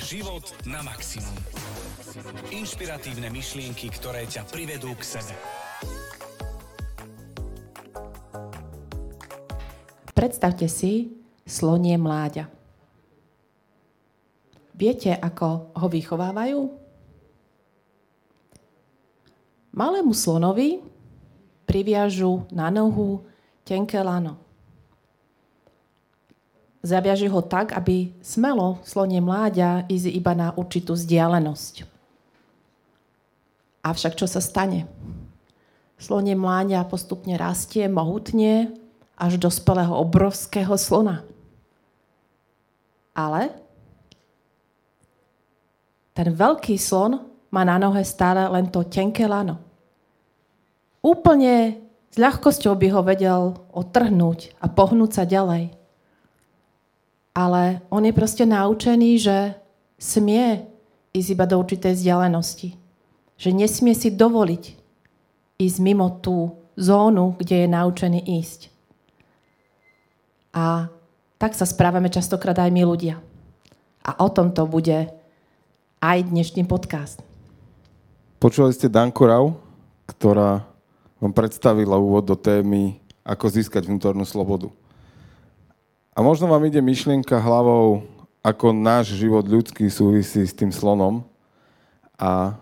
Život na maximum. Inšpiratívne myšlienky, ktoré ťa privedú k sebe. Predstavte si slonie mláďa. Viete, ako ho vychovávajú? Malému slonovi priviažu na nohu tenké lano Zaviaže ho tak, aby smelo slonie mláďa ísť iba na určitú vzdialenosť. Avšak čo sa stane? Slonie mláďa postupne rastie mohutne až do spelého obrovského slona. Ale ten veľký slon má na nohe stále len to tenké lano. Úplne s ľahkosťou by ho vedel otrhnúť a pohnúť sa ďalej ale on je proste naučený, že smie ísť iba do určitej vzdialenosti. Že nesmie si dovoliť ísť mimo tú zónu, kde je naučený ísť. A tak sa správame častokrát aj my ľudia. A o tom to bude aj dnešný podcast. Počuli ste Danku Rau, ktorá vám predstavila úvod do témy ako získať vnútornú slobodu. A možno vám ide myšlienka hlavou, ako náš život ľudský súvisí s tým slonom. A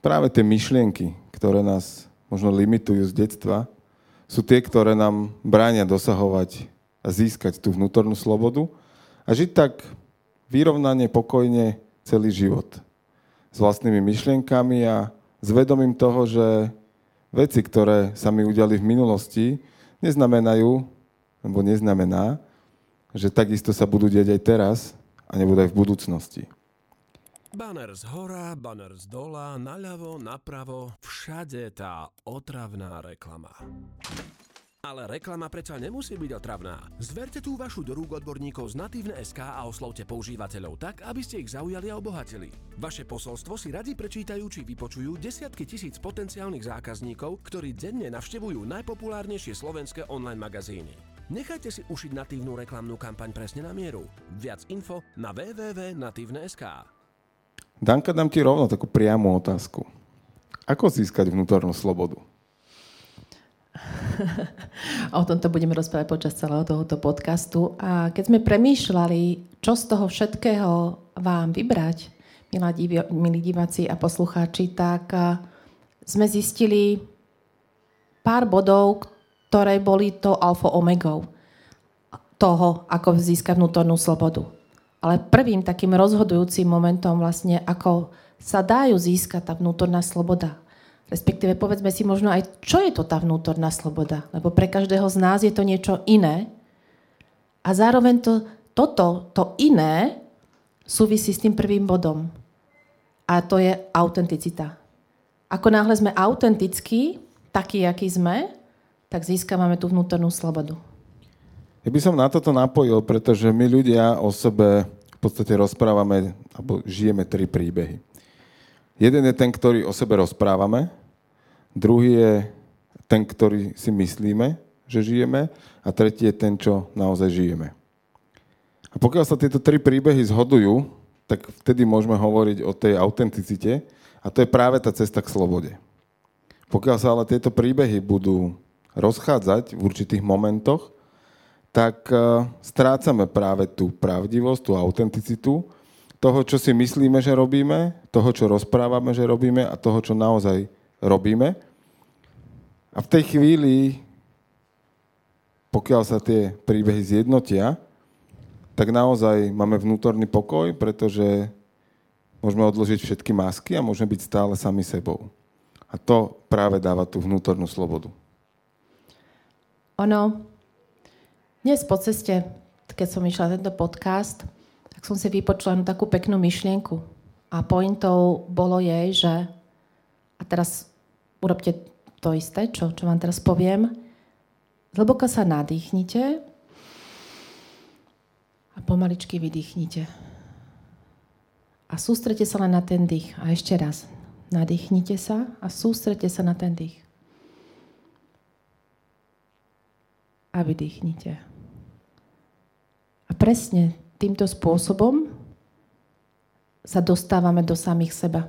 práve tie myšlienky, ktoré nás možno limitujú z detstva, sú tie, ktoré nám bránia dosahovať a získať tú vnútornú slobodu a žiť tak vyrovnane, pokojne celý život. S vlastnými myšlienkami a s vedomím toho, že veci, ktoré sa mi udiali v minulosti, neznamenajú, lebo neznamená, že takisto sa budú diať aj teraz a nebudú aj v budúcnosti. Banner z hora, banner z dola, naľavo, napravo, všade tá otravná reklama. Ale reklama predsa nemusí byť otravná. Zverte tú vašu do rúk odborníkov z Natívne SK a oslovte používateľov tak, aby ste ich zaujali a obohatili. Vaše posolstvo si radi prečítajú či vypočujú desiatky tisíc potenciálnych zákazníkov, ktorí denne navštevujú najpopulárnejšie slovenské online magazíny. Nechajte si ušiť natívnu reklamnú kampaň presne na mieru. Viac info na www.natívne.sk Danka, dám ti rovno takú priamu otázku. Ako získať vnútornú slobodu? o tomto budeme rozprávať počas celého tohoto podcastu. A keď sme premýšľali, čo z toho všetkého vám vybrať, milí diváci a poslucháči, tak sme zistili pár bodov, ktoré boli to alfa omegou toho, ako získať vnútornú slobodu. Ale prvým takým rozhodujúcim momentom vlastne, ako sa dajú získať tá vnútorná sloboda. Respektíve povedzme si možno aj, čo je to tá vnútorná sloboda. Lebo pre každého z nás je to niečo iné. A zároveň to, toto, to iné, súvisí s tým prvým bodom. A to je autenticita. Ako náhle sme autentickí, takí, akí sme, tak získavame tú vnútornú slobodu. Ja by som na toto napojil, pretože my ľudia o sebe v podstate rozprávame, alebo žijeme tri príbehy. Jeden je ten, ktorý o sebe rozprávame, druhý je ten, ktorý si myslíme, že žijeme a tretí je ten, čo naozaj žijeme. A pokiaľ sa tieto tri príbehy zhodujú, tak vtedy môžeme hovoriť o tej autenticite a to je práve tá cesta k slobode. Pokiaľ sa ale tieto príbehy budú rozchádzať v určitých momentoch, tak e, strácame práve tú pravdivosť, tú autenticitu toho, čo si myslíme, že robíme, toho, čo rozprávame, že robíme a toho, čo naozaj robíme. A v tej chvíli, pokiaľ sa tie príbehy zjednotia, tak naozaj máme vnútorný pokoj, pretože môžeme odložiť všetky masky a môžeme byť stále sami sebou. A to práve dáva tú vnútornú slobodu. Ono, dnes po ceste, keď som išla tento podcast, tak som si vypočula takú peknú myšlienku. A pointou bolo jej, že a teraz urobte to isté, čo, čo vám teraz poviem. Zhlboka sa nadýchnite a pomaličky vydýchnite. A sústrete sa len na ten dých. A ešte raz. Nadýchnite sa a sústrete sa na ten dých. A vydýchnite. A presne týmto spôsobom sa dostávame do samých seba.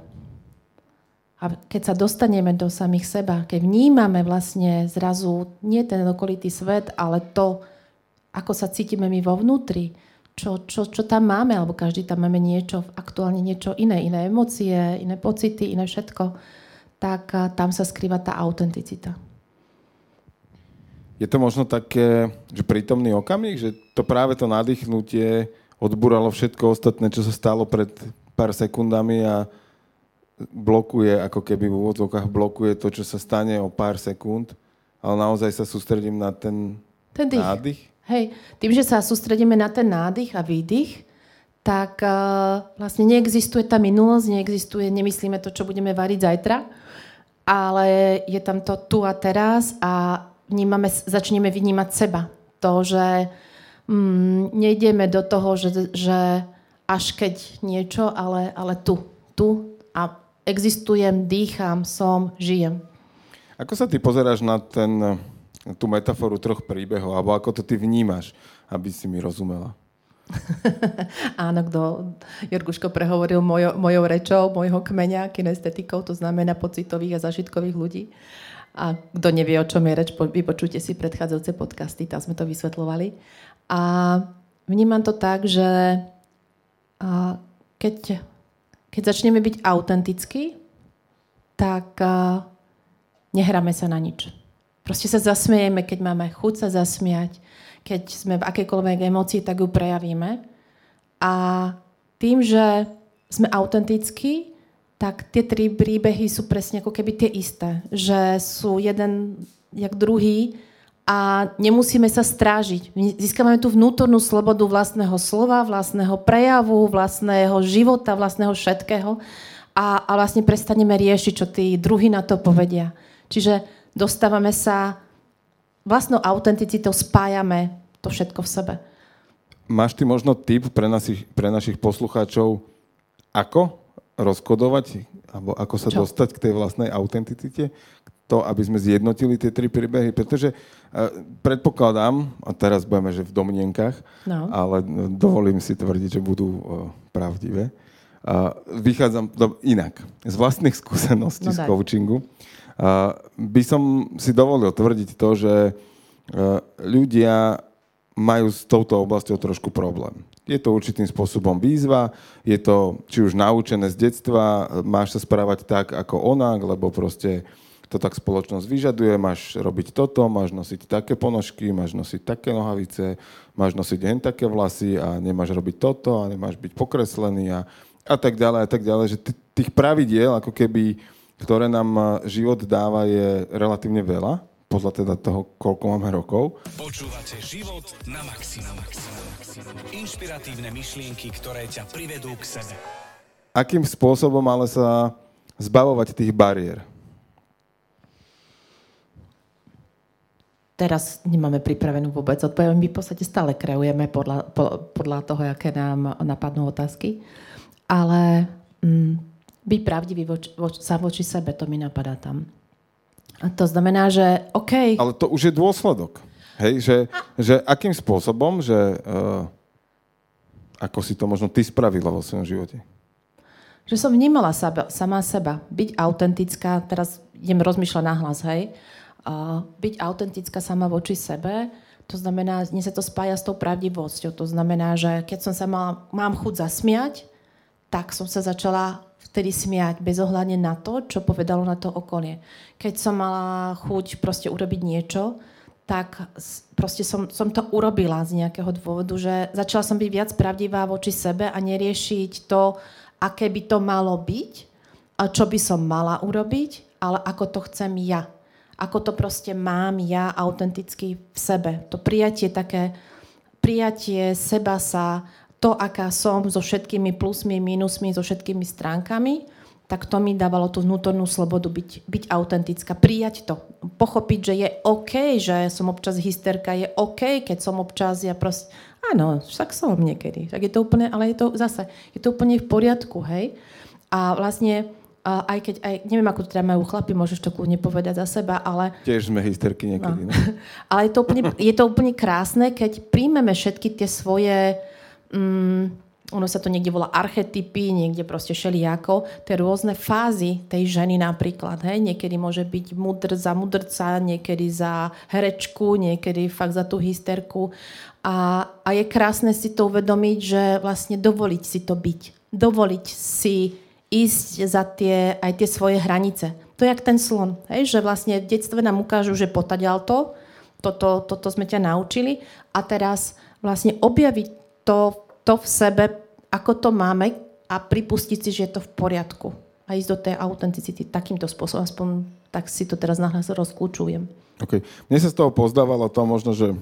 A keď sa dostaneme do samých seba, keď vnímame vlastne zrazu nie ten okolitý svet, ale to, ako sa cítime my vo vnútri, čo, čo, čo tam máme, alebo každý tam máme niečo, aktuálne niečo iné, iné emócie, iné pocity, iné všetko, tak tam sa skrýva tá autenticita. Je to možno také, že prítomný okamih, že to práve to nadýchnutie odbúralo všetko ostatné, čo sa stalo pred pár sekundami a blokuje, ako keby v úvodzovkách blokuje to, čo sa stane o pár sekúnd, ale naozaj sa sústredím na ten, ten dých. nádych. Hej, tým, že sa sústredíme na ten nádych a výdych, tak uh, vlastne neexistuje tá minulosť, neexistuje, nemyslíme to, čo budeme variť zajtra, ale je tam to tu a teraz a vnímame, začneme vnímať seba. To, že mm, nejdeme do toho, že, že až keď niečo, ale, ale tu. Tu a existujem, dýcham, som, žijem. Ako sa ty pozeráš na ten, tú metaforu troch príbehov, alebo ako to ty vnímaš, aby si mi rozumela? Áno, kto Jorguško prehovoril mojo, mojou rečou, mojho kmeňa, kinestetikou, to znamená pocitových a zažitkových ľudí. A kto nevie, o čom je reč, vypočujte si predchádzajúce podcasty, tam sme to vysvetlovali. A vnímam to tak, že keď, keď začneme byť autentickí, tak nehráme sa na nič. Proste sa zasmiejeme, keď máme chuť sa zasmiať, keď sme v akékoľvek emócii, tak ju prejavíme. A tým, že sme autentickí, tak tie tri príbehy sú presne ako keby tie isté. Že sú jeden jak druhý a nemusíme sa strážiť. Získame tú vnútornú slobodu vlastného slova, vlastného prejavu, vlastného života, vlastného všetkého a, a vlastne prestaneme riešiť, čo tí druhí na to povedia. Čiže dostávame sa vlastnou autenticitou, spájame to všetko v sebe. Máš ty možno tip pre našich, pre našich poslucháčov, ako rozkodovať, alebo ako sa Čo? dostať k tej vlastnej autenticite, to, aby sme zjednotili tie tri príbehy, pretože uh, predpokladám, a teraz budeme, že v domnienkach, no. ale dovolím si tvrdiť, že budú uh, pravdivé, vychádzam inak. Z vlastných skúseností no, z coachingu by som si dovolil tvrdiť to, že ľudia majú s touto oblasťou trošku problém. Je to určitým spôsobom výzva, je to či už naučené z detstva, máš sa správať tak ako onak, lebo proste to tak spoločnosť vyžaduje, máš robiť toto, máš nosiť také ponožky, máš nosiť také nohavice, máš nosiť hen také vlasy a nemáš robiť toto a nemáš byť pokreslený a, a tak ďalej a tak ďalej, že tých pravidiel, ako keby, ktoré nám život dáva, je relatívne veľa podľa teda toho, koľko máme rokov. Počúvate život na maximum. Inšpiratívne myšlienky, ktoré ťa privedú k sebe. Akým spôsobom ale sa zbavovať tých bariér? Teraz nemáme pripravenú vôbec odpoveď. My v podstate stále kreujeme podľa, podľa toho, aké nám napadnú otázky. Ale mm, byť pravdivý voč, voč, sa voči sebe, to mi napadá tam. A to znamená, že OK. Ale to už je dôsledok. Hej, že, že akým spôsobom, že uh, ako si to možno ty spravila vo svojom živote? Že som vnímala seba, sama seba. Byť autentická, teraz idem rozmýšľať nahlas, hej. Uh, byť autentická sama voči sebe, to znamená, dnes sa to spája s tou pravdivosťou. To znamená, že keď som sa mala, mám chuť zasmiať, tak som sa začala vtedy smiať bez ohľadne na to, čo povedalo na to okolie. Keď som mala chuť proste urobiť niečo, tak proste som, som to urobila z nejakého dôvodu, že začala som byť viac pravdivá voči sebe a neriešiť to, aké by to malo byť a čo by som mala urobiť, ale ako to chcem ja. Ako to proste mám ja autenticky v sebe. To prijatie také, prijatie seba sa, to, aká som so všetkými plusmi, minusmi, so všetkými stránkami, tak to mi dávalo tú vnútornú slobodu byť, byť autentická, prijať to, pochopiť, že je OK, že som občas hysterka, je OK, keď som občas, ja proste, áno, však som niekedy, tak je to úplne, ale je to zase, je to úplne v poriadku, hej. A vlastne aj keď, aj, neviem, ako to teda majú chlapi, môžeš to kľudne povedať za seba, ale... Tiež sme hysterky niekedy, no. no. ale je to, úplne, je to úplne krásne, keď príjmeme všetky tie svoje Mm, ono sa to niekde volá archetypy, niekde proste šeliako, tie rôzne fázy tej ženy napríklad. Hej? Niekedy môže byť mudr za mudrca, niekedy za herečku, niekedy fakt za tú hysterku. A, a je krásne si to uvedomiť, že vlastne dovoliť si to byť. Dovoliť si ísť za tie, aj tie svoje hranice. To je jak ten slon, hej? že vlastne v detstve nám ukážu, že potadial to, toto, toto sme ťa naučili a teraz vlastne objaviť to to v sebe, ako to máme a pripustiť si, že je to v poriadku. A ísť do tej autenticity takýmto spôsobom. Aspoň tak si to teraz nahlas rozklúčujem. Okay. Mne sa z toho pozdávalo to možno, že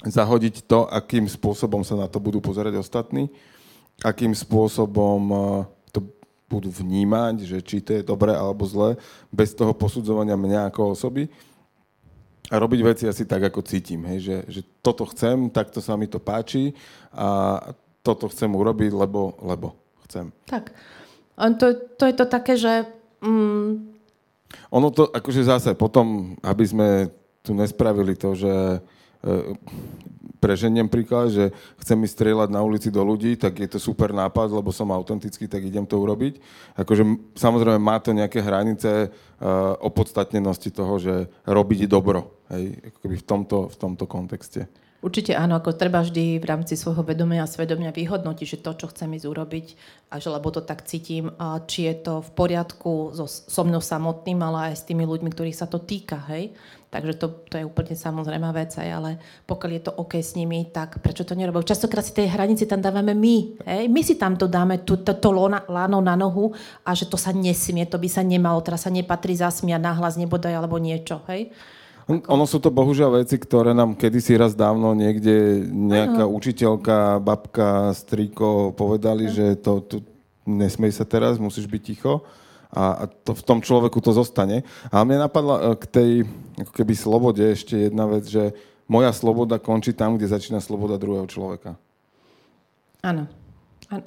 zahodiť to, akým spôsobom sa na to budú pozerať ostatní, akým spôsobom eh, to budú vnímať, že či to je dobré alebo zlé, bez toho posudzovania mňa ako osoby a robiť veci asi tak, ako cítim. Hej? Že, že toto chcem, takto sa mi to páči a toto chcem urobiť, lebo, lebo chcem. Tak. To, to je to také, že... Mm... Ono to, akože zase potom, aby sme tu nespravili to, že e, preženiem príklad, že chcem mi strieľať na ulici do ľudí, tak je to super nápad, lebo som autentický, tak idem to urobiť. Akože samozrejme má to nejaké hranice uh, opodstatnenosti toho, že robiť dobro. Hej, akoby v tomto, v tomto kontexte. Určite áno, ako treba vždy v rámci svojho vedomia a svedomia vyhodnotiť, že to, čo chcem ísť urobiť, a že lebo to tak cítim, a či je to v poriadku so, so mnou samotným, ale aj s tými ľuďmi, ktorých sa to týka. Hej? Takže to, to je úplne samozrejmá vec, aj, ale pokiaľ je to OK s nimi, tak prečo to nerobím? Častokrát si tej hranici tam dávame my. Hej? My si tam to dáme, tú, to, to láno na nohu a že to sa nesmie, to by sa nemalo, teraz sa nepatrí zasmiať nahlas, nebodaj alebo niečo. Hej? Ono sú to bohužiaľ veci, ktoré nám kedysi raz dávno niekde nejaká ano. učiteľka, babka, striko povedali, ano. že to, to nesmej sa teraz, musíš byť ticho a, a to v tom človeku to zostane. A mne napadla e, k tej ako keby slobode ešte jedna vec, že moja sloboda končí tam, kde začína sloboda druhého človeka. Áno.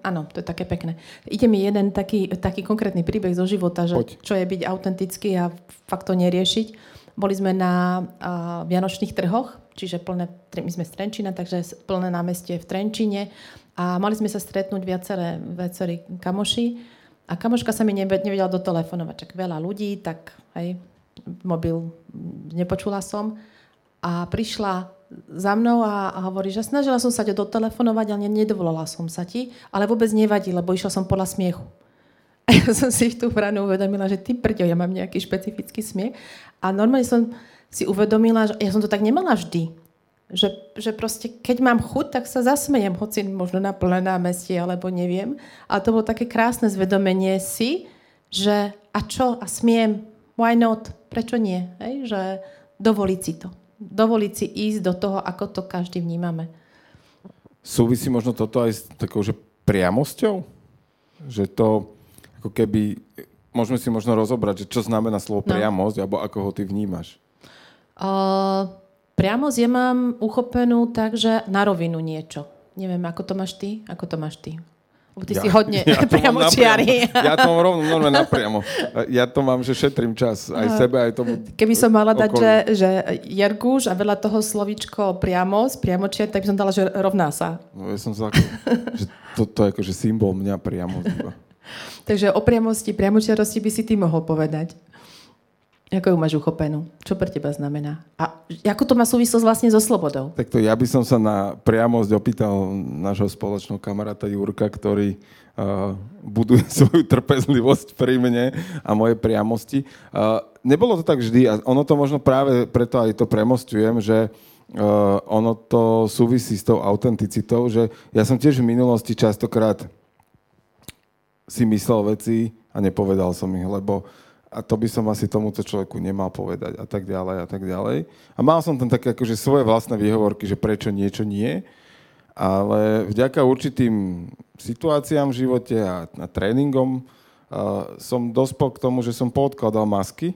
Áno, to je také pekné. Ide mi jeden taký, taký konkrétny príbeh zo života, že Poď. čo je byť autentický a fakt to neriešiť. Boli sme na uh, Vianočných trhoch, čiže plné, my sme z Trenčina, takže plné námestie v Trenčine a mali sme sa stretnúť viaceré, viacerí kamoši a kamoška sa mi nevedela dotelefonovať, čak veľa ľudí, tak hej, mobil nepočula som a prišla za mnou a, a hovorí, že snažila som sa ťa dotelefonovať, ale nedovolala som sa ti, ale vôbec nevadí, lebo išla som podľa smiechu. A ja som si v tú branu uvedomila, že ty prďo, ja mám nejaký špecifický smiech. A normálne som si uvedomila, že ja som to tak nemala vždy. Že, že proste, keď mám chuť, tak sa zasmejem, hoci možno na plné námestie, alebo neviem. A to bolo také krásne zvedomenie si, že a čo, a smiem, why not, prečo nie? Hej? Že dovoliť si to. Dovoliť si ísť do toho, ako to každý vnímame. Súvisí možno toto aj s takou, že priamosťou? Že to, ako keby, môžeme si možno rozobrať, že čo znamená slovo no. priamosť, alebo ako ho ty vnímaš? Uh, priamosť ja mám uchopenú tak, že na rovinu niečo. Neviem, ako to máš ty? Ako to máš ty? Lebo ty ja, si hodne ja priamo čiary. Ja to mám rovno, normálne napriamo. Ja to mám, že šetrím čas. Aj sebe, aj tomu Keby som mala dať, že, že Jerguš a veľa toho slovičko priamo, priamo čiar, tak by som dala, že rovná sa. No, ja som sa že to, to je akože symbol mňa priamo. Takže o priamosti, priamočiarosti by si ty mohol povedať. Ako ju máš uchopenú? Čo pre teba znamená? A ako to má súvislosť vlastne so slobodou? Tak to ja by som sa na priamosť opýtal nášho spoločného kamaráta Jurka, ktorý uh, buduje svoju trpezlivosť pri mne a moje priamosti. Uh, nebolo to tak vždy a ono to možno práve preto aj to premostujem, že uh, ono to súvisí s tou autenticitou, že ja som tiež v minulosti častokrát si myslel veci a nepovedal som ich, lebo a to by som asi tomuto človeku nemal povedať a tak ďalej a tak ďalej. A mal som tam také akože svoje vlastné výhovorky, že prečo niečo nie, ale vďaka určitým situáciám v živote a, a tréningom a som dospel k tomu, že som podkladal masky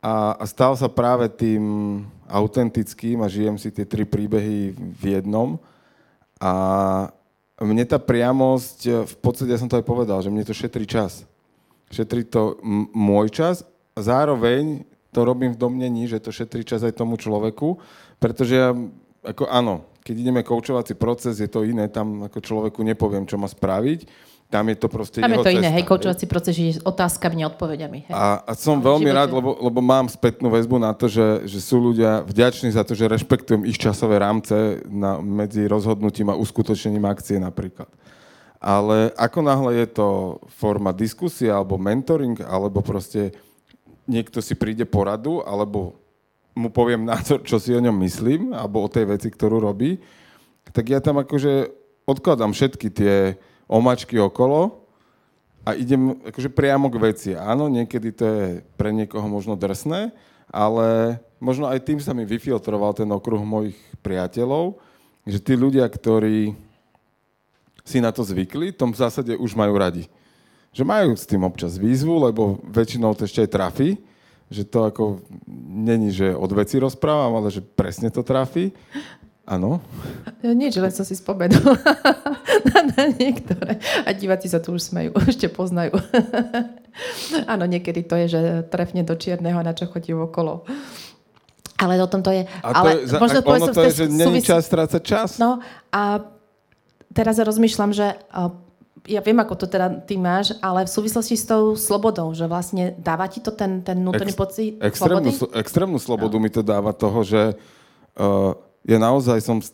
a, a stal sa práve tým autentickým a žijem si tie tri príbehy v jednom. A mne tá priamosť, v podstate ja som to aj povedal, že mne to šetrí čas. Šetrí to m- môj čas a zároveň to robím v domnení, že to šetrí čas aj tomu človeku, pretože ja, ako áno, keď ideme koučovací proces, je to iné, tam ako človeku nepoviem, čo má spraviť, tam je to proste Tam je to iné, cesta, hej, koučovací proces je s otázkami, neodpovediami. Hej. A, a som v veľmi živote. rád, lebo, lebo mám spätnú väzbu na to, že, že sú ľudia vďační za to, že rešpektujem ich časové rámce na, medzi rozhodnutím a uskutočnením akcie napríklad. Ale ako náhle je to forma diskusie alebo mentoring, alebo proste niekto si príde poradu, alebo mu poviem názor, čo si o ňom myslím, alebo o tej veci, ktorú robí, tak ja tam akože odkladám všetky tie omačky okolo a idem akože priamo k veci. Áno, niekedy to je pre niekoho možno drsné, ale možno aj tým sa mi vyfiltroval ten okruh mojich priateľov, že tí ľudia, ktorí si na to zvykli, tom v zásade už majú radi. Že majú s tým občas výzvu, lebo väčšinou to ešte aj trafí, že to ako není, že od veci rozprávam, ale že presne to trafí. Áno. Ja, nič, len som si spomenul na, na niektoré. A diváci sa tu už smejú, ešte poznajú. Áno, niekedy to je, že trefne do čierneho, na čo chodí okolo. Ale o tom to je. A to ale je, možno ono to je, že není čas strácať čas. No a teraz rozmýšľam, že ja viem, ako to teda ty máš, ale v súvislosti s tou slobodou, že vlastne dáva ti to ten, ten vnútorný Ex- pocit extrémnu, slobody? sl- extrémnu slobodu no. mi to dáva toho, že uh, ja naozaj som,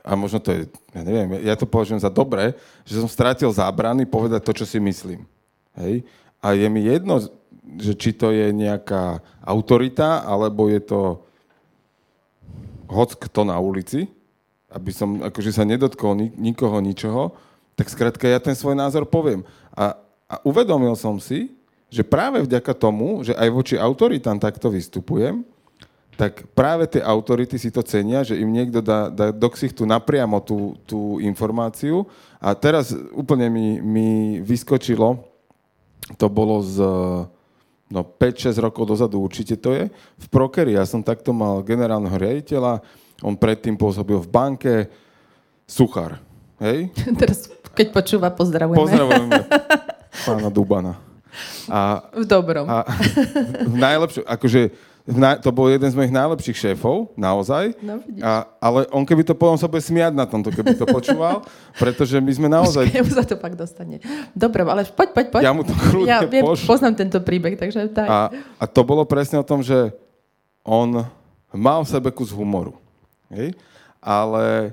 a možno to je, ja neviem, ja to považujem za dobré, že som strátil zábrany povedať to, čo si myslím. Hej? A je mi jedno, že či to je nejaká autorita, alebo je to hoc kto na ulici, aby som akože sa nedotkol ni- nikoho, ničoho, tak skrátka ja ten svoj názor poviem. A, a uvedomil som si, že práve vďaka tomu, že aj voči autoritám takto vystupujem, tak práve tie autority si to cenia, že im niekto dá, dá do ksichtu napriamo tú, tú informáciu. A teraz úplne mi, mi vyskočilo, to bolo z no 5-6 rokov dozadu určite to je. V Prokeri ja som takto mal generálneho riaditeľa, on predtým pôsobil v banke, suchár. Hej? Teraz, keď počúva, pozdravujeme. Pozdravujeme pána Dubana. A, V dobrom. a v najlepšie, akože v to bol jeden z mojich najlepších šéfov, naozaj. No, vidíš. a, ale on keby to potom sa bude smiať na tomto, keby to počúval, pretože my sme naozaj... Počkaj, už sa to pak dostane. Dobre, ale poď, poď, poď. Ja mu to kľudne ja pošlem. poznám tento príbeh, takže tak. A, a to bolo presne o tom, že on mal v sebe kus humoru. Hej? Ale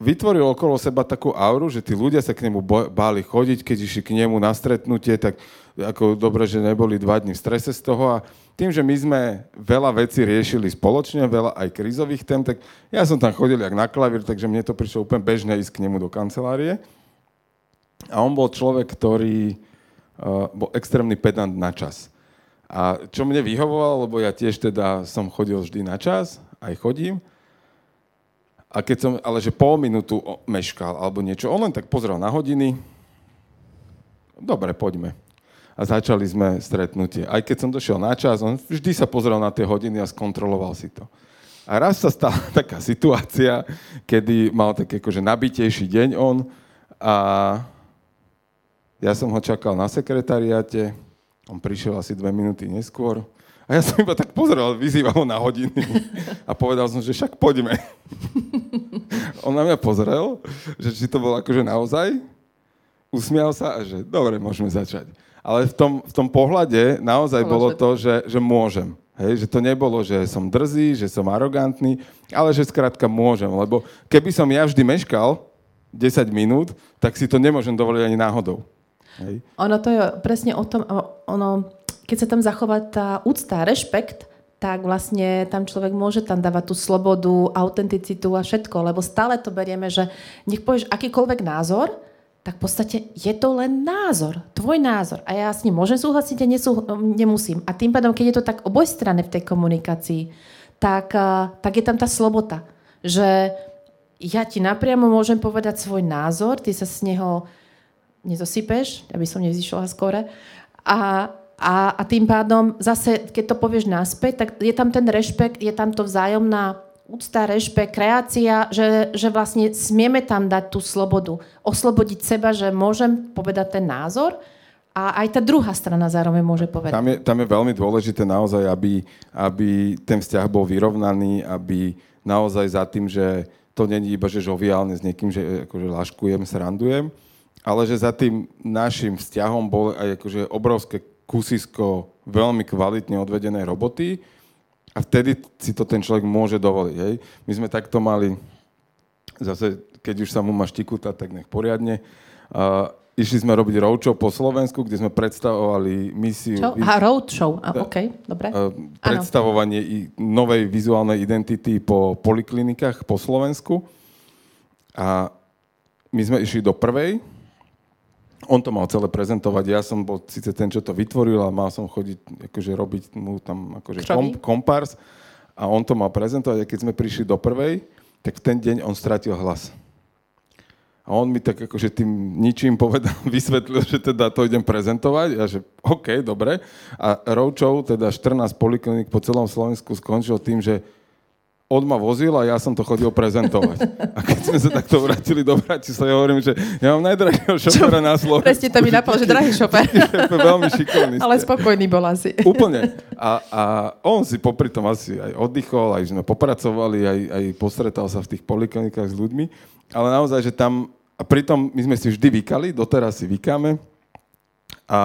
vytvoril okolo seba takú auru, že tí ľudia sa k nemu báli chodiť, keď išli k nemu na stretnutie, tak ako dobre, že neboli dva dní v strese z toho. A tým, že my sme veľa vecí riešili spoločne, veľa aj krízových tém, tak ja som tam chodil jak na klavír, takže mne to prišlo úplne bežné ísť k nemu do kancelárie. A on bol človek, ktorý uh, bol extrémny pedant na čas. A čo mne vyhovovalo, lebo ja tiež teda som chodil vždy na čas, aj chodím. A keď som, ale že pol minútu meškal alebo niečo, on len tak pozrel na hodiny. Dobre, poďme. A začali sme stretnutie. Aj keď som došiel na čas, on vždy sa pozrel na tie hodiny a skontroloval si to. A raz sa stala taká situácia, kedy mal taký akože nabitejší deň on a ja som ho čakal na sekretariáte, on prišiel asi dve minúty neskôr a ja som iba tak pozrel, vyzýval ho na hodiny a povedal som, že však poďme. On na mňa pozrel, že či to bolo akože naozaj, usmial sa a že dobre, môžeme začať. Ale v tom, v tom pohľade naozaj bolo to, že, že môžem. Hej, že to nebolo, že som drzý, že som arogantný, ale že skrátka môžem. Lebo keby som ja vždy meškal 10 minút, tak si to nemôžem dovoliť ani náhodou. Hej. Ono to je presne o tom, ono, keď sa tam zachová tá úcta, rešpekt, tak vlastne tam človek môže tam dávať tú slobodu, autenticitu a všetko, lebo stále to berieme, že nech povieš akýkoľvek názor, tak v podstate je to len názor, tvoj názor. A ja s ním môžem súhlasiť a nesú, nemusím. A tým pádom, keď je to tak obojstranné v tej komunikácii, tak, a, tak je tam tá slobota. Že ja ti napriamo môžem povedať svoj názor, ty sa z neho nezosypeš, aby som nezišla skore. A, a, a tým pádom zase, keď to povieš naspäť, tak je tam ten rešpekt, je tam to vzájomná úcta, rešpekt, kreácia, že, že vlastne smieme tam dať tú slobodu. Oslobodiť seba, že môžem povedať ten názor a aj tá druhá strana zároveň môže povedať. Tam je, tam je veľmi dôležité naozaj, aby, aby ten vzťah bol vyrovnaný, aby naozaj za tým, že to není iba, že žoviálne s niekým, že akože laškujem, srandujem, ale že za tým našim vzťahom bol aj akože obrovské kusisko veľmi kvalitne odvedenej roboty a vtedy si to ten človek môže dovoliť. Hej. My sme takto mali, zase keď už sa mu má štikúta, tak nech poriadne. Uh, išli sme robiť roadshow po Slovensku, kde sme predstavovali misiu... Čo? A roadshow, a, OK, dobre. Uh, predstavovanie i novej vizuálnej identity po poliklinikách po Slovensku. A my sme išli do prvej, on to mal celé prezentovať, ja som bol síce ten, čo to vytvoril a mal som chodiť, akože robiť mu tam akože kom, kompars a on to mal prezentovať a keď sme prišli do prvej, tak v ten deň on stratil hlas. A on mi tak akože tým ničím povedal, vysvetlil, že teda to idem prezentovať a že OK, dobre. A Roadshow, teda 14 poliklinik po celom Slovensku skončil tým, že on ma vozil a ja som to chodil prezentovať. A keď sme sa takto vrátili do Bratislavy, ja hovorím, že ja mám najdrahšieho šoféra na Slovensku. Presne to mi napadlo, že drahý šofér. Veľmi šikovný. Ale spokojný bol asi. Úplne. A, a on si popri tom asi aj oddychol, aj sme popracovali, aj, aj postretal sa v tých poliklinikách s ľuďmi. Ale naozaj, že tam... A pritom my sme si vždy vykali, doteraz si vykáme. A,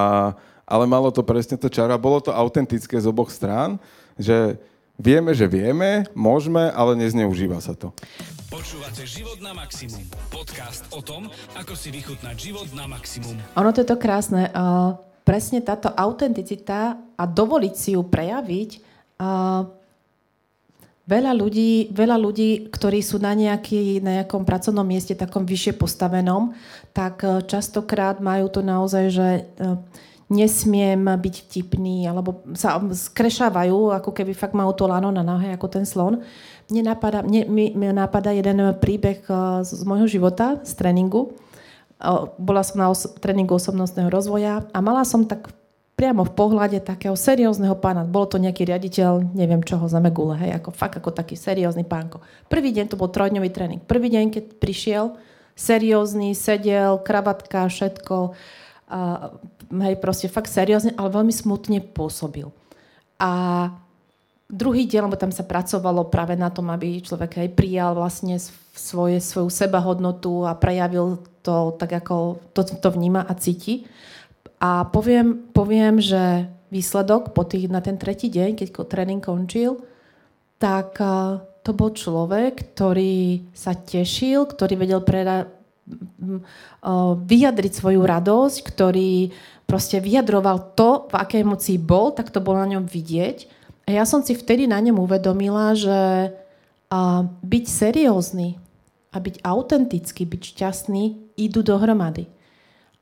ale malo to presne to čaro. Bolo to autentické z oboch strán, že Vieme, že vieme, môžeme, ale nezneužíva sa to. Počúvate Život na maximum. Podcast o tom, ako si vychutnať život na maximum. Ono to je to krásne. Uh, presne táto autenticita a dovoliť si ju prejaviť uh, Veľa ľudí, veľa ľudí, ktorí sú na, nejaký, na nejakom pracovnom mieste takom vyššie postavenom, tak častokrát majú to naozaj, že nesmiem byť vtipný, alebo sa skrešávajú, ako keby fakt majú to lano na nohe, ako ten slon. Mne napadá, mne, mi napadá jeden príbeh eh, z, môjho života, z tréningu. Bola som na os- tréningu osobnostného rozvoja a mala som tak priamo v pohľade takého seriózneho pána. Bolo to nejaký riaditeľ, neviem čoho, za Megule, hej, ako fakt ako taký seriózny pánko. Prvý deň to bol trojdňový tréning. Prvý deň, keď prišiel, seriózny, sedel, kravatka, všetko a, hej, proste fakt seriózne, ale veľmi smutne pôsobil. A druhý deň, lebo tam sa pracovalo práve na tom, aby človek aj prijal vlastne svoje, svoju sebahodnotu a prejavil to tak, ako to, to vníma a cíti. A poviem, poviem že výsledok po tých, na ten tretí deň, keď tréning končil, tak to bol človek, ktorý sa tešil, ktorý vedel preda- vyjadriť svoju radosť, ktorý proste vyjadroval to, v akej emocii bol, tak to bolo na ňom vidieť. A ja som si vtedy na ňom uvedomila, že byť seriózny a byť autentický, byť šťastný idú dohromady.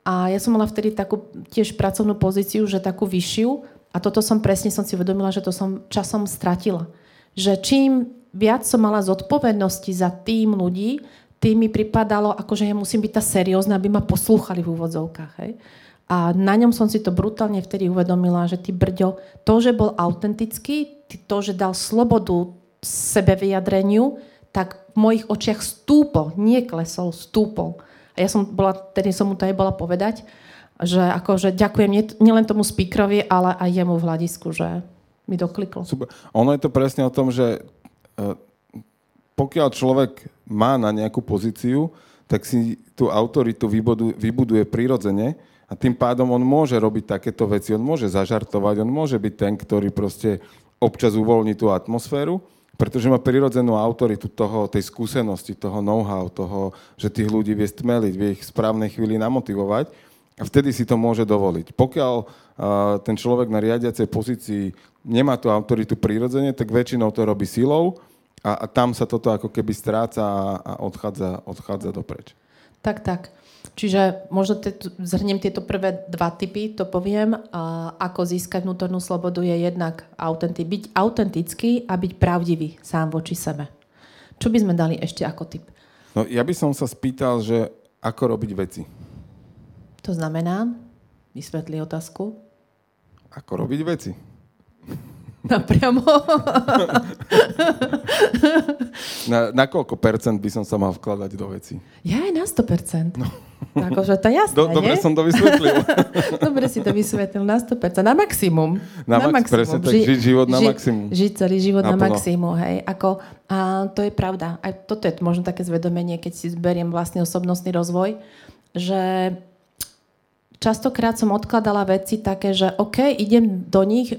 A ja som mala vtedy takú tiež pracovnú pozíciu, že takú vyššiu a toto som presne som si uvedomila, že to som časom stratila. Že čím viac som mala zodpovednosti za tým ľudí, tým mi pripadalo, ako že ja musím byť tá seriózna, aby ma poslúchali v úvodzovkách. Hej? A na ňom som si to brutálne vtedy uvedomila, že ty brďo, to, že bol autentický, to, že dal slobodu sebe vyjadreniu, tak v mojich očiach stúpol, nie klesol, stúpol. A ja som bola, tedy som mu to aj bola povedať, že akože ďakujem nie, nielen tomu speakerovi, ale aj jemu v hľadisku, že mi dokliklo. Super. Ono je to presne o tom, že uh, pokiaľ človek má na nejakú pozíciu, tak si tú autoritu vybuduje, prirodzene a tým pádom on môže robiť takéto veci, on môže zažartovať, on môže byť ten, ktorý proste občas uvoľní tú atmosféru, pretože má prirodzenú autoritu toho, tej skúsenosti, toho know-how, toho, že tých ľudí vie stmeliť, vie ich v správnej chvíli namotivovať a vtedy si to môže dovoliť. Pokiaľ uh, ten človek na riadiacej pozícii nemá tú autoritu prirodzene, tak väčšinou to robí silou a, a tam sa toto ako keby stráca a, odchádza, odchádza dopreč. Tak, tak. Čiže možno zhrniem tieto prvé dva typy, to poviem. A ako získať vnútornú slobodu je jednak autenty, byť autentický a byť pravdivý sám voči sebe. Čo by sme dali ešte ako typ? No, ja by som sa spýtal, že ako robiť veci. To znamená, vysvetli otázku. Ako robiť veci. Napriamo. Na, na koľko percent by som sa mal vkladať do veci? Ja aj na 100%. No. Akože to jasné, Do, dobre nie? som to vysvetlil. Dobre si to vysvetlil, na 100%. Na maximum. Na max- presne tak, žiť život na maximum. Žiť celý život na, Naplno. maximum, hej. Ako, a to je pravda. Aj toto je možno také zvedomenie, keď si zberiem vlastný osobnostný rozvoj, že častokrát som odkladala veci také, že OK, idem do nich,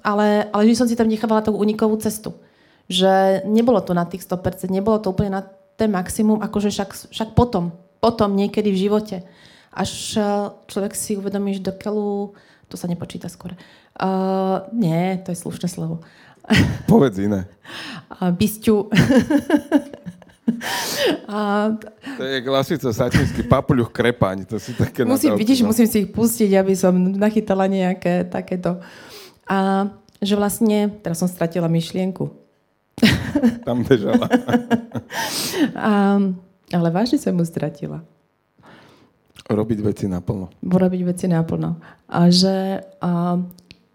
ale, ale že som si tam nechávala tú unikovú cestu. Že nebolo to na tých 100%, nebolo to úplne na ten maximum, akože však, však potom, potom niekedy v živote. Až eh, človek si uvedomí, že do keľu, to sa nepočíta skôr. Uh, nie, to je slušné slovo. Povedz iné. Uh, bysťu. a To je klasico satinský papuľuch krepaň. To sú také musím, nadávky, vidíš, no. musím si ich pustiť, aby som nachytala nejaké takéto. A že vlastne, teraz som stratila myšlienku. Tam bežala. A, ale vážne som ju stratila. Robiť veci naplno. robiť veci naplno. A že, a,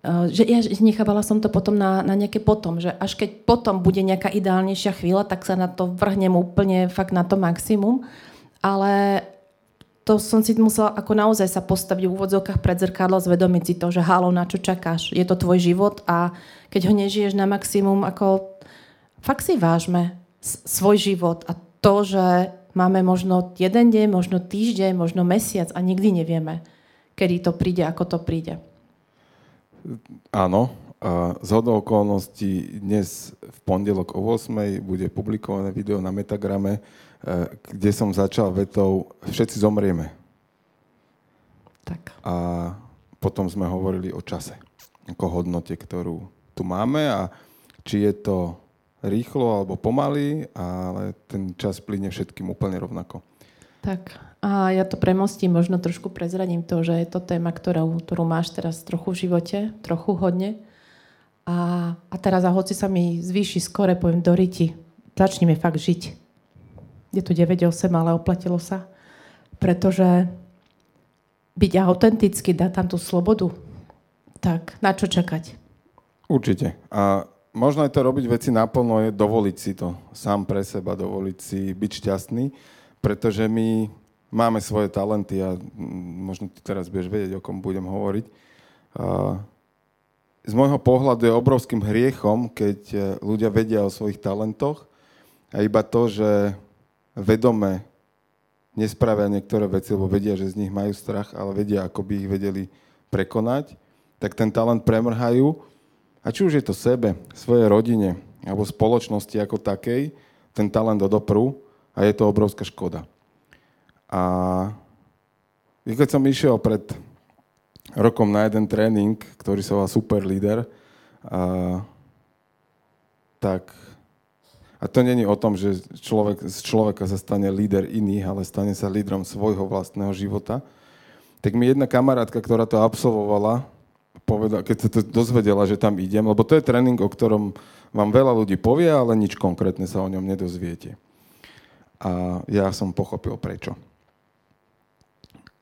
že ja nechávala som to potom na, na nejaké potom, že až keď potom bude nejaká ideálnejšia chvíľa, tak sa na to vrhnem úplne fakt na to maximum. Ale to som si musela ako naozaj sa postaviť v úvodzovkách pred zrkadlo, zvedomiť si to, že halo, na čo čakáš? Je to tvoj život a keď ho nežiješ na maximum, ako fakt si vážme svoj život a to, že máme možno jeden deň, možno týždeň, možno mesiac a nikdy nevieme, kedy to príde, ako to príde. Áno. A z hodou okolností dnes v pondelok o 8 bude publikované video na Metagrame, eh, kde som začal vetou Všetci zomrieme. Tak. A potom sme hovorili o čase. Ako hodnote, ktorú tu máme a či je to rýchlo alebo pomaly, ale ten čas plyne všetkým úplne rovnako. Tak. A ja to premostím, možno trošku prezradím to, že je to téma, ktorú, ktorú máš teraz trochu v živote, trochu hodne. A, a teraz, a hoci sa mi zvýši skore, poviem do riti, začneme fakt žiť. Je tu 9-8, ale oplatilo sa. Pretože byť autentický, dať tam tú slobodu, tak na čo čakať? Určite. A možno aj to robiť veci naplno je dovoliť si to sám pre seba, dovoliť si byť šťastný, pretože my máme svoje talenty a možno ty teraz budeš vedieť, o kom budem hovoriť. Z môjho pohľadu je obrovským hriechom, keď e, ľudia vedia o svojich talentoch a iba to, že vedome nespravia niektoré veci, lebo vedia, že z nich majú strach, ale vedia, ako by ich vedeli prekonať, tak ten talent premrhajú a či už je to sebe, svojej rodine alebo spoločnosti ako takej, ten talent odoprú a je to obrovská škoda. A keď som išiel pred rokom na jeden tréning, ktorý sa volá Super Leader, a, tak a to není o tom, že človek, z človeka sa stane líder iných, ale stane sa lídrom svojho vlastného života. Tak mi jedna kamarátka, ktorá to absolvovala, povedala, keď sa to dozvedela, že tam idem, lebo to je tréning, o ktorom vám veľa ľudí povie, ale nič konkrétne sa o ňom nedozviete. A ja som pochopil prečo.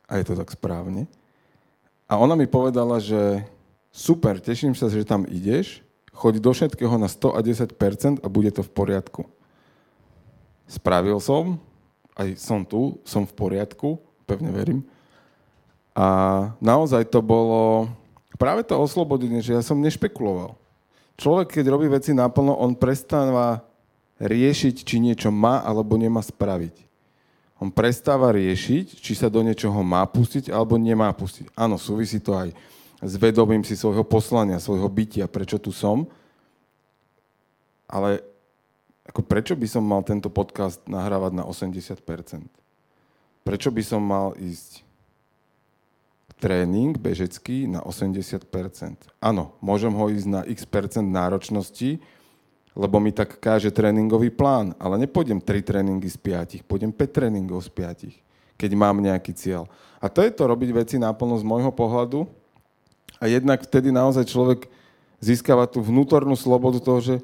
A je to tak správne. A ona mi povedala, že super, teším sa, že tam ideš, choď do všetkého na 110% a bude to v poriadku. Spravil som, aj som tu, som v poriadku, pevne verím. A naozaj to bolo práve to oslobodenie, že ja som nešpekuloval. Človek, keď robí veci naplno, on prestáva riešiť, či niečo má alebo nemá spraviť. On prestáva riešiť, či sa do niečoho má pustiť alebo nemá pustiť. Áno, súvisí to aj s vedomím si svojho poslania, svojho bytia, prečo tu som. Ale ako prečo by som mal tento podcast nahrávať na 80%? Prečo by som mal ísť tréning bežecký na 80%. Áno, môžem ho ísť na x percent náročnosti, lebo mi tak káže tréningový plán, ale nepôjdem 3 tréningy z 5, pôjdem 5 tréningov z 5, keď mám nejaký cieľ. A to je to robiť veci náplno z môjho pohľadu a jednak vtedy naozaj človek získava tú vnútornú slobodu toho, že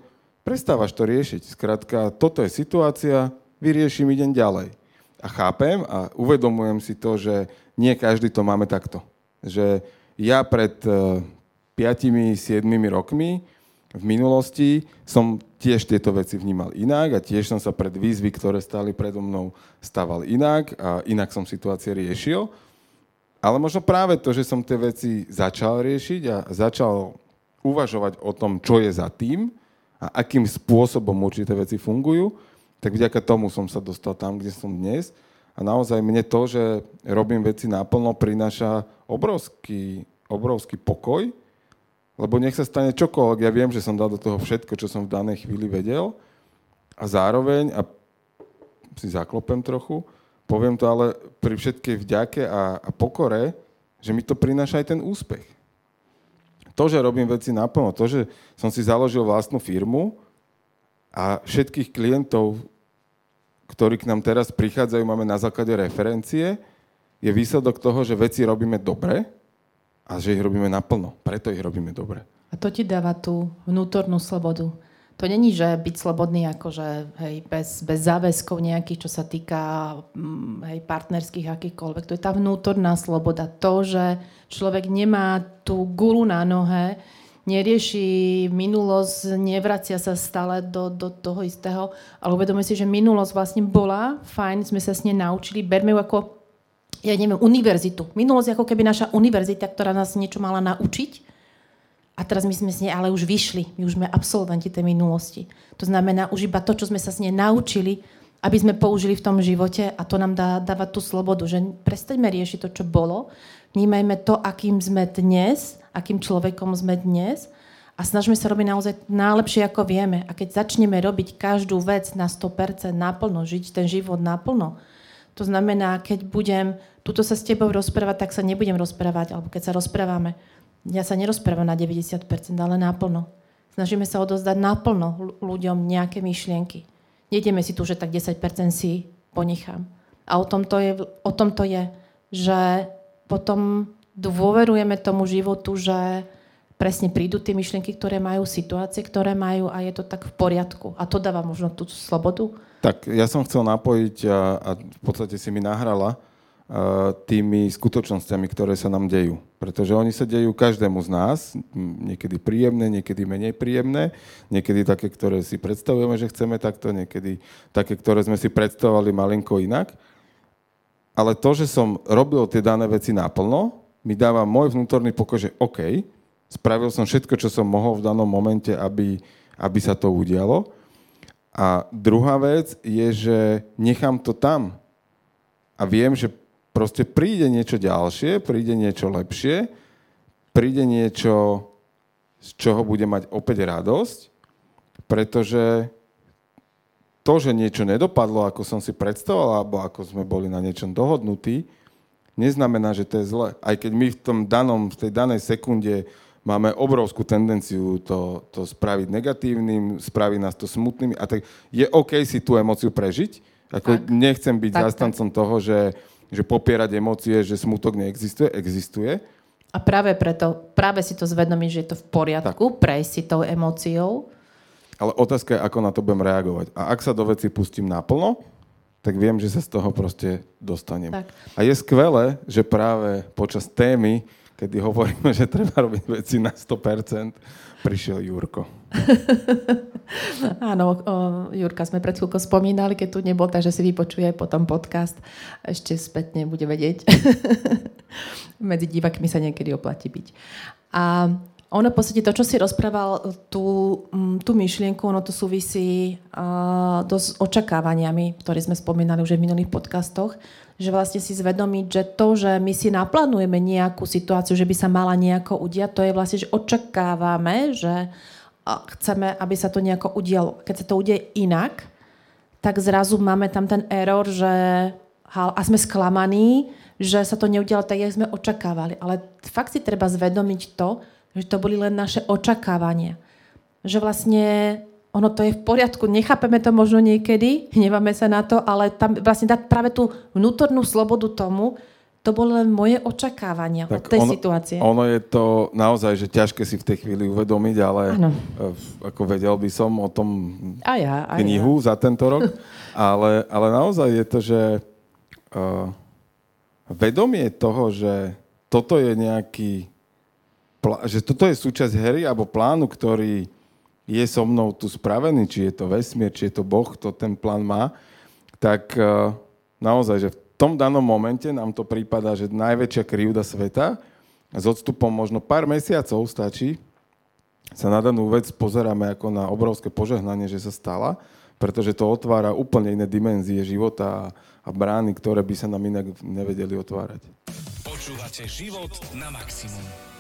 prestávaš to riešiť. Skrátka, toto je situácia, vyrieším, idem ďalej. A chápem a uvedomujem si to, že nie každý to máme takto. Že ja pred 5-7 rokmi v minulosti som tiež tieto veci vnímal inak a tiež som sa pred výzvy, ktoré stáli predo mnou, stával inak a inak som situácie riešil. Ale možno práve to, že som tie veci začal riešiť a začal uvažovať o tom, čo je za tým a akým spôsobom určité veci fungujú, tak vďaka tomu som sa dostal tam, kde som dnes. A naozaj mne to, že robím veci naplno, prináša obrovský, obrovský pokoj, lebo nech sa stane čokoľvek, ja viem, že som dal do toho všetko, čo som v danej chvíli vedel a zároveň, a si zaklopem trochu, poviem to ale pri všetkej vďake a, a pokore, že mi to prináša aj ten úspech. To, že robím veci naplno, to, že som si založil vlastnú firmu a všetkých klientov, ktorí k nám teraz prichádzajú, máme na základe referencie, je výsledok toho, že veci robíme dobre, a že ich robíme naplno. Preto ich robíme dobre. A to ti dáva tú vnútornú slobodu. To není, že byť slobodný akože, hej, bez, bez záväzkov nejakých, čo sa týka mm, hej, partnerských akýchkoľvek. To je tá vnútorná sloboda. To, že človek nemá tú gulu na nohe, nerieši minulosť, nevracia sa stále do, do toho istého, ale uvedomuje si, že minulosť vlastne bola, fajn, sme sa s nej naučili, berme ju ako ja neviem, univerzitu. Minulosť ako keby naša univerzita, ktorá nás niečo mala naučiť. A teraz my sme z nej ale už vyšli. My už sme absolventi tej minulosti. To znamená už iba to, čo sme sa z nej naučili, aby sme použili v tom živote a to nám dá, dáva tú slobodu, že prestaňme riešiť to, čo bolo, vnímajme to, akým sme dnes, akým človekom sme dnes a snažme sa robiť naozaj najlepšie, ako vieme. A keď začneme robiť každú vec na 100% naplno, žiť ten život naplno, to znamená, keď budem tuto sa s tebou rozprávať, tak sa nebudem rozprávať, alebo keď sa rozprávame, ja sa nerozprávam na 90%, ale naplno. Snažíme sa odozdať naplno ľuďom nejaké myšlienky. Nejdeme si tu, že tak 10% si ponechám. A o tom to je, o tom to je že potom dôverujeme tomu životu, že presne prídu tie myšlienky, ktoré majú, situácie, ktoré majú a je to tak v poriadku. A to dáva možno tú slobodu, tak ja som chcel napojiť a, a v podstate si mi nahrala tými skutočnosťami, ktoré sa nám dejú. Pretože oni sa dejú každému z nás, niekedy príjemné, niekedy menej príjemné, niekedy také, ktoré si predstavujeme, že chceme takto, niekedy také, ktoré sme si predstavovali malinko inak. Ale to, že som robil tie dané veci naplno, mi dáva môj vnútorný pokoj, že OK, spravil som všetko, čo som mohol v danom momente, aby, aby sa to udialo. A druhá vec je, že nechám to tam. A viem, že proste príde niečo ďalšie, príde niečo lepšie, príde niečo, z čoho budem mať opäť radosť, pretože to, že niečo nedopadlo, ako som si predstavoval, alebo ako sme boli na niečom dohodnutí, neznamená, že to je zle. Aj keď my v tom danom, v tej danej sekunde máme obrovskú tendenciu to, to spraviť negatívnym, spraviť nás to smutným a tak je OK si tú emóciu prežiť. Ako tak. nechcem byť tak, zastancom tak. toho, že, že popierať emócie, že smutok neexistuje, existuje. A práve preto, práve si to zvedomí, že je to v poriadku, tak. prejsť si tou emóciou. Ale otázka je, ako na to budem reagovať. A ak sa do veci pustím naplno, tak viem, že sa z toho proste dostanem. Tak. A je skvelé, že práve počas témy kedy hovoríme, že treba robiť veci na 100%, prišiel Jurko. Áno, o, Jurka sme pred chvíľkou spomínali, keď tu nebol, takže si vypočuje potom podcast. Ešte spätne bude vedieť. Medzi divakmi sa niekedy oplatí byť. A ono v podstate to, čo si rozprával, tú, mm, tú myšlienku, ono to súvisí uh, dosť s očakávaniami, ktoré sme spomínali už v minulých podcastoch že vlastne si zvedomiť, že to, že my si naplánujeme nejakú situáciu, že by sa mala nejako udiať, to je vlastne, že očakávame, že chceme, aby sa to nejako udialo. Keď sa to udeje inak, tak zrazu máme tam ten error, že a sme sklamaní, že sa to neudialo tak, jak sme očakávali. Ale fakt si treba zvedomiť to, že to boli len naše očakávania. Že vlastne ono to je v poriadku, nechápeme to možno niekedy, hneváme sa na to, ale tam vlastne dať práve tú vnútornú slobodu tomu, to boli len moje očakávania tak od tej ono, situácie. Ono je to naozaj, že ťažké si v tej chvíli uvedomiť, ale ano. ako vedel by som o tom a ja, a knihu ja. za tento rok, ale, ale naozaj je to, že uh, vedomie toho, že toto je nejaký, že toto je súčasť hry alebo plánu, ktorý je so mnou tu spravený, či je to vesmír, či je to Boh, to ten plán má, tak uh, naozaj, že v tom danom momente nám to prípada, že najväčšia krivda sveta, s odstupom možno pár mesiacov stačí, sa na danú vec pozeráme ako na obrovské požehnanie, že sa stala, pretože to otvára úplne iné dimenzie života a brány, ktoré by sa nám inak nevedeli otvárať. Počúvate život na maximum.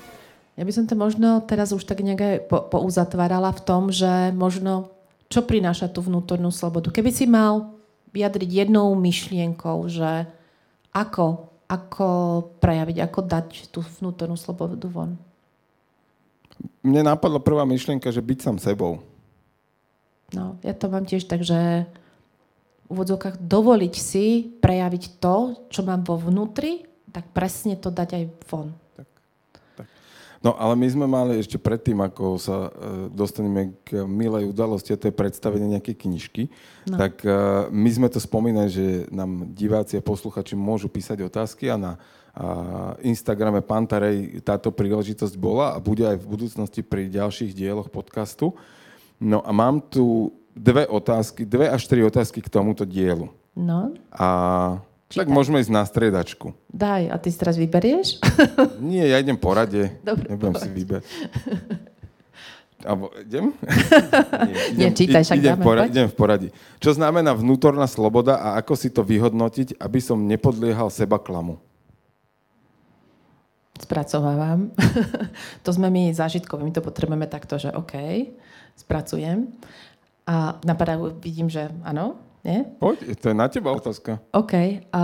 Ja by som to možno teraz už tak nejak po, pouzatvárala v tom, že možno čo prináša tú vnútornú slobodu. Keby si mal vyjadriť jednou myšlienkou, že ako, ako prejaviť, ako dať tú vnútornú slobodu von. Mne napadla prvá myšlienka, že byť sám sebou. No, ja to mám tiež tak, že v úvodzovkách dovoliť si prejaviť to, čo mám vo vnútri, tak presne to dať aj von. No ale my sme mali ešte predtým, ako sa uh, dostaneme k milej udalosti, a to je predstavenie nejakej knižky, no. tak uh, my sme to spomínali, že nám diváci a posluchači môžu písať otázky a na uh, Instagrame Pantarej táto príležitosť bola a bude aj v budúcnosti pri ďalších dieloch podcastu. No a mám tu dve otázky, dve až tri otázky k tomuto dielu. No. A Čítaj. Tak môžeme ísť na striedačku. Daj, a ty si teraz vyberieš? Nie, ja idem po rade. Dobre, Nebudem si vyberať. Abo, idem? Nie, idem, Nie čítaj, však idem, dáme, pora- idem v poradí. Čo znamená vnútorná sloboda a ako si to vyhodnotiť, aby som nepodliehal seba klamu? Spracovávam. to sme my zážitkoví, my to potrebujeme takto, že OK, spracujem. A napadajú, vidím, že áno, nie? Poď, to je na teba otázka. OK. A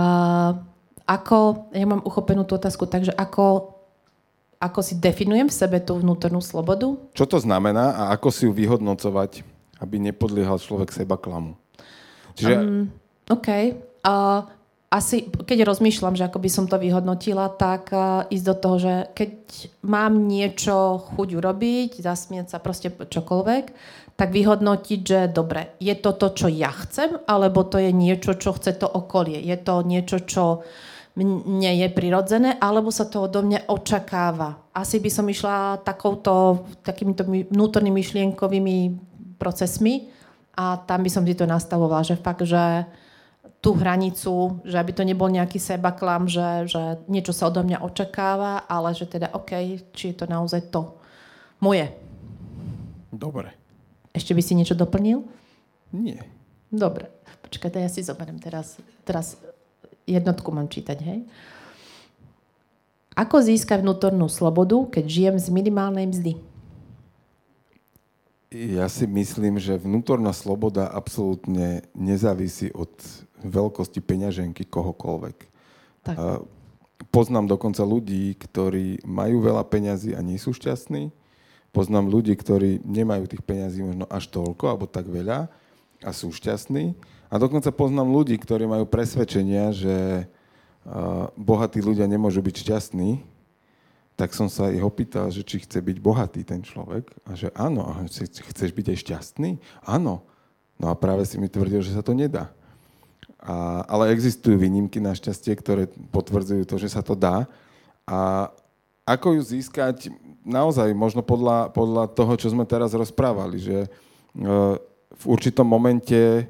ako, ja mám uchopenú tú otázku, takže ako, ako si definujem v sebe tú vnútornú slobodu? Čo to znamená a ako si ju vyhodnocovať, aby nepodliehal človek seba klamu? Čiže... Um, OK. Uh, asi, keď rozmýšľam, že ako by som to vyhodnotila, tak uh, ísť do toho, že keď mám niečo chuť urobiť, zasmieť sa, proste čokoľvek, tak vyhodnotiť, že dobre, je to to, čo ja chcem, alebo to je niečo, čo chce to okolie. Je to niečo, čo mne je prirodzené, alebo sa to odo mňa očakáva. Asi by som išla takouto, takýmito vnútornými myšlienkovými procesmi a tam by som si to nastavovala, že fakt, že tú hranicu, že aby to nebol nejaký seba klam, že, že niečo sa odo mňa očakáva, ale že teda OK, či je to naozaj to moje. Dobre. Ešte by si niečo doplnil? Nie. Dobre. Počkaj, ja si zoberiem teraz, teraz jednotku mám čítať, hej? Ako získať vnútornú slobodu, keď žijem z minimálnej mzdy? Ja si myslím, že vnútorná sloboda absolútne nezávisí od veľkosti peňaženky kohokoľvek. Tak. Poznám dokonca ľudí, ktorí majú veľa peňazí a nie sú šťastní Poznám ľudí, ktorí nemajú tých peňazí možno až toľko, alebo tak veľa a sú šťastní. A dokonca poznám ľudí, ktorí majú presvedčenia, že bohatí ľudia nemôžu byť šťastní, tak som sa ich opýtal, že či chce byť bohatý ten človek. A že áno, a chceš byť aj šťastný? Áno. No a práve si mi tvrdil, že sa to nedá. A, ale existujú výnimky našťastie, ktoré potvrdzujú to, že sa to dá. A ako ju získať? naozaj možno podľa, podľa toho, čo sme teraz rozprávali, že e, v určitom momente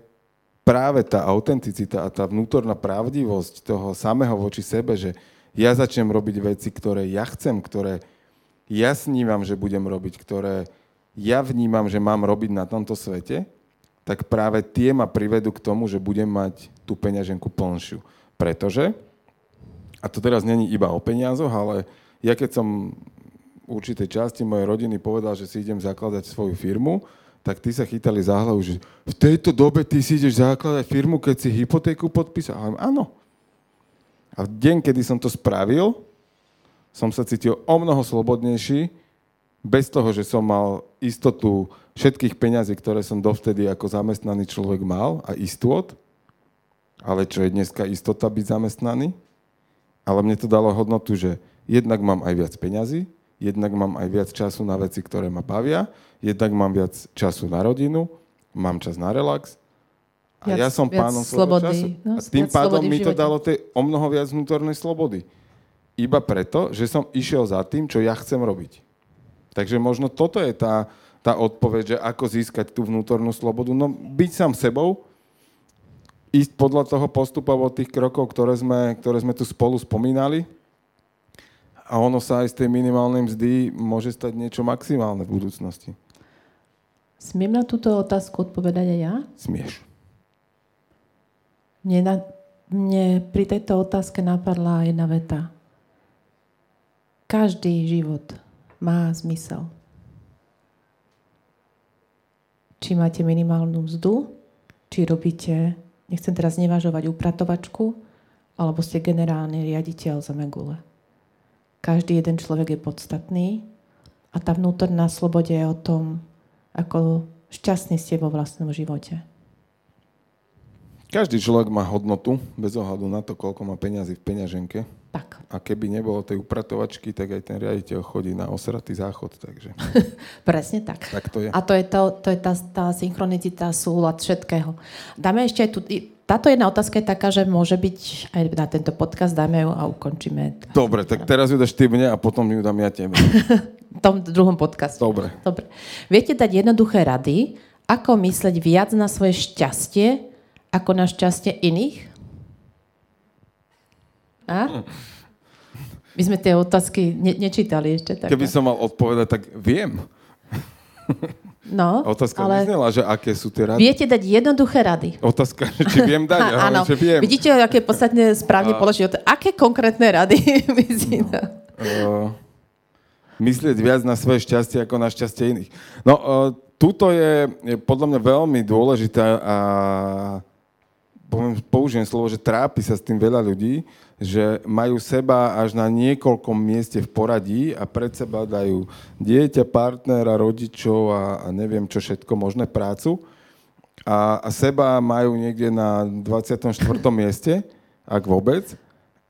práve tá autenticita a tá vnútorná pravdivosť toho samého voči sebe, že ja začnem robiť veci, ktoré ja chcem, ktoré ja snívam, že budem robiť, ktoré ja vnímam, že mám robiť na tomto svete, tak práve tie ma privedú k tomu, že budem mať tú peňaženku plnšiu. Pretože, a to teraz není iba o peniazoch, ale ja keď som určitej časti mojej rodiny povedal, že si idem zakladať svoju firmu, tak tí sa chytali za hlavu, že v tejto dobe ty si ideš zakladať firmu, keď si hypotéku podpísal. A áno. A v deň, kedy som to spravil, som sa cítil o mnoho slobodnejší, bez toho, že som mal istotu všetkých peňazí, ktoré som dovtedy ako zamestnaný človek mal a istôt, ale čo je dneska istota byť zamestnaný, ale mne to dalo hodnotu, že jednak mám aj viac peňazí, jednak mám aj viac času na veci, ktoré ma bavia, jednak mám viac času na rodinu, mám čas na relax. A viac, ja som pánom svojho času. No, a tým pádom mi to dalo tej o mnoho viac vnútornej slobody. Iba preto, že som išiel za tým, čo ja chcem robiť. Takže možno toto je tá tá odpoveď, že ako získať tú vnútornú slobodu. No byť sám sebou, ísť podľa toho postupu od tých krokov, ktoré sme, ktoré sme tu spolu spomínali. A ono sa aj z tej minimálnej mzdy môže stať niečo maximálne v budúcnosti. Smiem na túto otázku odpovedať aj ja? Smieš. Mne, na, mne pri tejto otázke napadla jedna veta. Každý život má zmysel. Či máte minimálnu mzdu, či robíte nechcem teraz nevažovať upratovačku, alebo ste generálny riaditeľ za Megule. Každý jeden človek je podstatný a tá vnútorná sloboda je o tom, ako šťastný ste vo vlastnom živote. Každý človek má hodnotu, bez ohľadu na to, koľko má peňazí v peňaženke. Tak. A keby nebolo tej upratovačky, tak aj ten riaditeľ chodí na osratý záchod. Takže... Presne tak. Tak to je. A to je, to, to je tá, tá synchronicita, súlad všetkého. Dáme ešte aj tu... Táto jedna otázka je taká, že môže byť aj na tento podcast, dáme ju a ukončíme. Dobre, tak teraz ju dáš ty mne a potom ju dám ja tebe. v tom druhom podcaste. Dobre. Dobre. Viete dať jednoduché rady, ako mysleť viac na svoje šťastie, ako na šťastie iných? A? My sme tie otázky ne- nečítali ešte. Tak. Keby som mal odpovedať, tak viem. No, Otázka ale neznela, že aké sú tie rady. viete dať jednoduché rady. Otázka, či viem dať. Áno, hovorím, že viem. vidíte, aké podstatne správne položiť. otázky. Aké konkrétne rady si dal? Uh, myslieť viac na svoje šťastie ako na šťastie iných. No, uh, tuto je, je podľa mňa veľmi dôležité a poviem, použijem slovo, že trápi sa s tým veľa ľudí, že majú seba až na niekoľkom mieste v poradí a pred seba dajú dieťa, partnera, rodičov a, a neviem čo všetko, možné prácu. A, a seba majú niekde na 24. mieste, ak vôbec.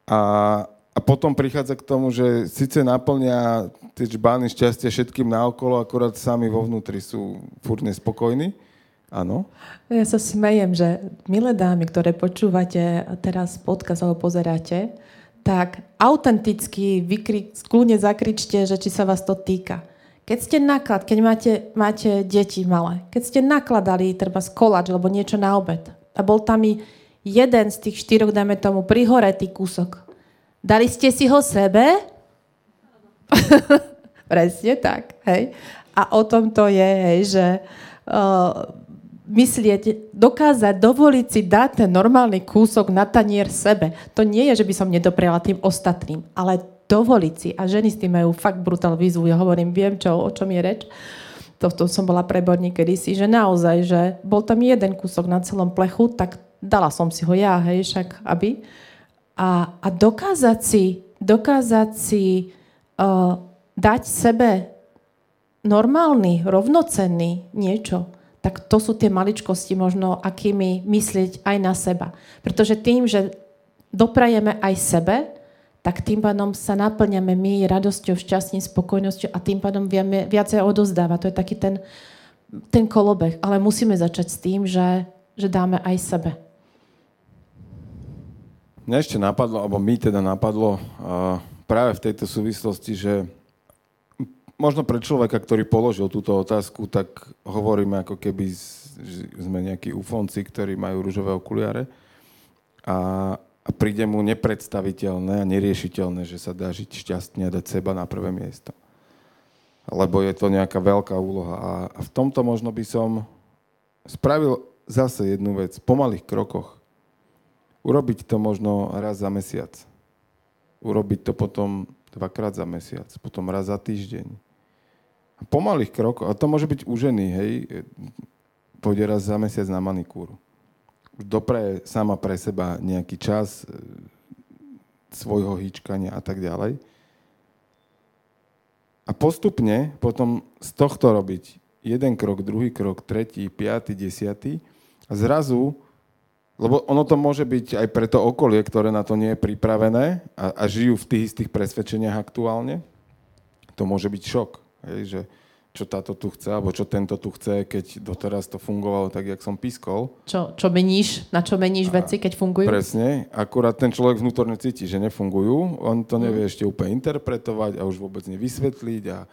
A, a potom prichádza k tomu, že síce naplnia tie čbány šťastie všetkým naokolo, akorát sami vo vnútri sú furt nespokojní. Áno. Ja sa smejem, že milé dámy, ktoré počúvate teraz podcast alebo pozeráte, tak autenticky vykri- kľudne zakričte, že či sa vás to týka. Keď ste naklad, keď máte, máte deti malé, keď ste nakladali treba skolač alebo niečo na obed a bol tam i jeden z tých štyroch, dáme tomu, prihoretý kúsok. Dali ste si ho sebe? Presne tak, hej. A o tom to je, hej, že uh, myslieť, dokázať, dovoliť si dať ten normálny kúsok na tanier sebe. To nie je, že by som nedopriala tým ostatným, ale dovoliť si. A ženy s tým majú fakt brutál výzvu. Ja hovorím, viem, čo, o čom je reč. To, to som bola preborník kedysi, že naozaj, že bol tam jeden kúsok na celom plechu, tak dala som si ho ja, hej, však aby. A, a dokázať si, dokázať si uh, dať sebe normálny, rovnocenný niečo, tak to sú tie maličkosti možno, akými myslieť aj na seba. Pretože tým, že doprajeme aj sebe, tak tým pádom sa naplňame my radosťou, šťastím, spokojnosťou a tým pádom vieme viacej odozdáva. To je taký ten, ten kolobeh. Ale musíme začať s tým, že, že dáme aj sebe. Mňa ešte napadlo, alebo mi teda napadlo uh, práve v tejto súvislosti, že možno pre človeka, ktorý položil túto otázku, tak hovoríme ako keby sme nejakí ufonci, ktorí majú rúžové okuliare a, a príde mu nepredstaviteľné a neriešiteľné, že sa dá žiť šťastne a dať seba na prvé miesto. Lebo je to nejaká veľká úloha. A, a v tomto možno by som spravil zase jednu vec, po malých krokoch. Urobiť to možno raz za mesiac. Urobiť to potom dvakrát za mesiac, potom raz za týždeň po malých krokoch, a to môže byť u ženy, hej, pôjde raz za mesiac na manikúru. Dopraje sama pre seba nejaký čas e, svojho hýčkania a tak ďalej. A postupne potom z tohto robiť jeden krok, druhý krok, tretí, piatý, desiatý a zrazu, lebo ono to môže byť aj pre to okolie, ktoré na to nie je pripravené a, a žijú v tých istých presvedčeniach aktuálne, to môže byť šok. Hej, že čo táto tu chce, alebo čo tento tu chce, keď doteraz to fungovalo tak, jak som pískol. Čo, čo meníš, na čo meníš a, veci, keď fungujú? Presne, akurát ten človek vnútorne cíti, že nefungujú, on to nevie mm. ešte úplne interpretovať a už vôbec nevysvetliť a,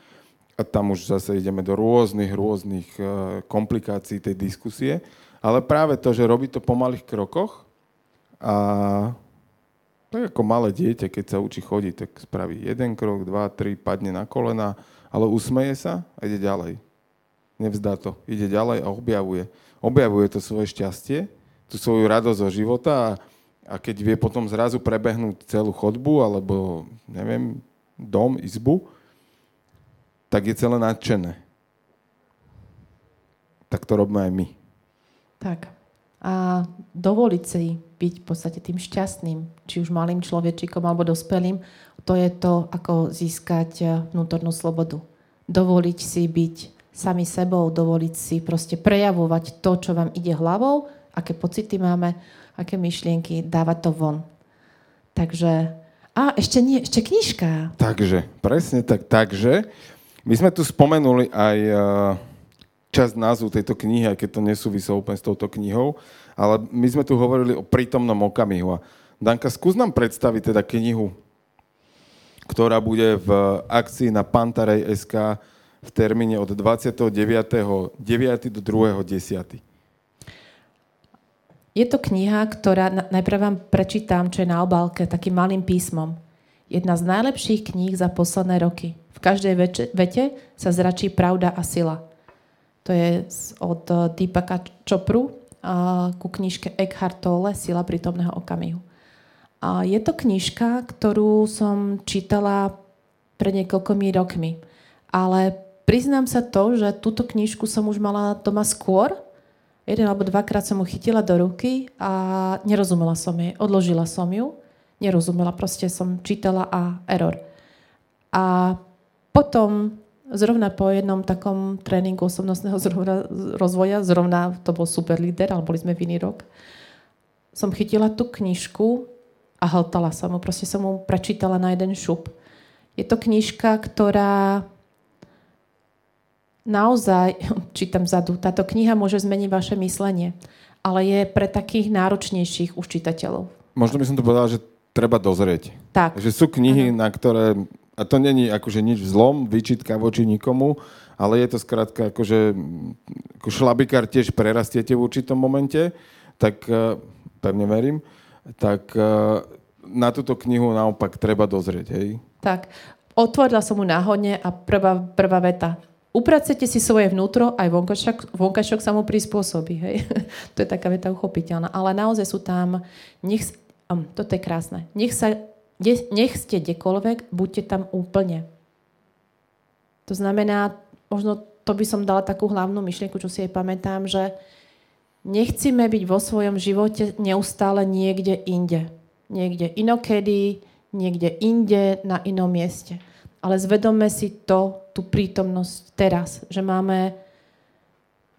a tam už zase ideme do rôznych, rôznych e, komplikácií tej diskusie, ale práve to, že robí to po malých krokoch a tak ako malé dieťa, keď sa učí chodiť, tak spraví jeden krok, dva, tri, padne na kolena, ale usmeje sa a ide ďalej. Nevzdá to. Ide ďalej a objavuje. Objavuje to svoje šťastie, tú svoju radosť zo života a, a keď vie potom zrazu prebehnúť celú chodbu alebo, neviem, dom, izbu, tak je celé nadšené. Tak to robíme aj my. Tak. A dovoliť si byť v podstate tým šťastným, či už malým človečikom alebo dospelým, to je to, ako získať eh, vnútornú slobodu. Dovoliť si byť sami sebou, dovoliť si proste prejavovať to, čo vám ide hlavou, aké pocity máme, aké myšlienky, dávať to von. Takže, a ešte nie, ešte knižka. Takže, presne tak, takže, my sme tu spomenuli aj uh, časť názvu tejto knihy, aj keď to nesúvisí úplne s touto knihou, ale my sme tu hovorili o prítomnom okamihu. A Danka, skús nám predstaviť teda knihu, ktorá bude v akcii na Pantarej.sk v termíne od 29.9. do 2.10. Je to kniha, ktorá, najprv vám prečítam, čo je na obálke, takým malým písmom. Jedna z najlepších kníh za posledné roky. V každej vete sa zračí pravda a sila. To je od eh, Deepaka Chopru ku knižke Eckhart Tolle Sila prítomného okamihu. Je to knižka, ktorú som čítala pred niekoľkými rokmi. Ale priznám sa to, že túto knižku som už mala doma skôr. Jeden alebo dvakrát som ju chytila do ruky a nerozumela som jej. Odložila som ju. Nerozumela, proste som čítala a error. A potom, zrovna po jednom takom tréningu osobnostného zrovna, rozvoja, zrovna to bol super líder, ale boli sme v iný rok, som chytila tú knižku a hltala som mu. Proste som mu prečítala na jeden šup. Je to knižka, ktorá naozaj, čítam zadu, táto kniha môže zmeniť vaše myslenie, ale je pre takých náročnejších už čitateľov. Možno by som to povedala, že treba dozrieť. Tak. Že sú knihy, uh-huh. na ktoré a to není akože nič zlom, vyčitka voči nikomu, ale je to skrátka akože ako šlabikár tiež prerastiete v určitom momente, tak e, pevne verím, tak e, na túto knihu naopak treba dozrieť, hej? Tak, otvorila som mu náhodne a prvá, prvá veta. Upracete si svoje vnútro, aj vonkašok, vonkašok sa mu prispôsobí. Hej? to je taká veta uchopiteľná. Ale naozaj sú tam, nech, um, toto je krásne, nech sa nech ste kdekoľvek, buďte tam úplne. To znamená, možno to by som dala takú hlavnú myšlienku, čo si aj pamätám, že nechcíme byť vo svojom živote neustále niekde inde. Niekde inokedy, niekde inde, na inom mieste. Ale zvedome si to, tú prítomnosť teraz, že máme,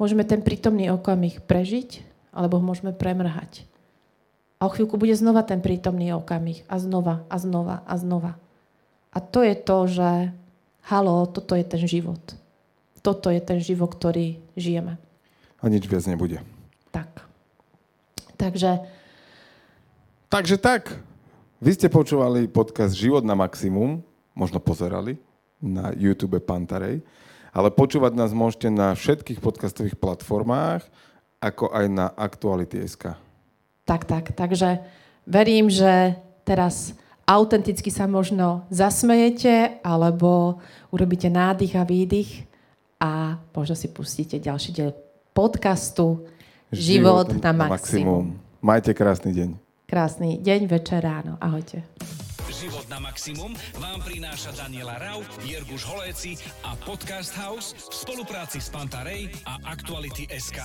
môžeme ten prítomný okamih prežiť, alebo ho môžeme premrhať. A o chvíľku bude znova ten prítomný okamih. A znova, a znova, a znova. A to je to, že halo, toto je ten život. Toto je ten život, ktorý žijeme. A nič viac nebude. Tak. Takže... Takže tak. Vy ste počúvali podcast Život na maximum. Možno pozerali na YouTube Pantarej. Ale počúvať nás môžete na všetkých podcastových platformách, ako aj na Aktuality.sk. Tak, tak. Takže verím, že teraz autenticky sa možno zasmejete alebo urobíte nádych a výdych a možno si pustíte ďalší diel podcastu Život, Život na, na maximum. maximum. Majte krásny deň. Krásny deň, večer, ráno. Ahojte. Život na maximum vám prináša Daniela Rau, Jirguš Holéci a Podcast House v spolupráci s Pantarej a Aktuality SK.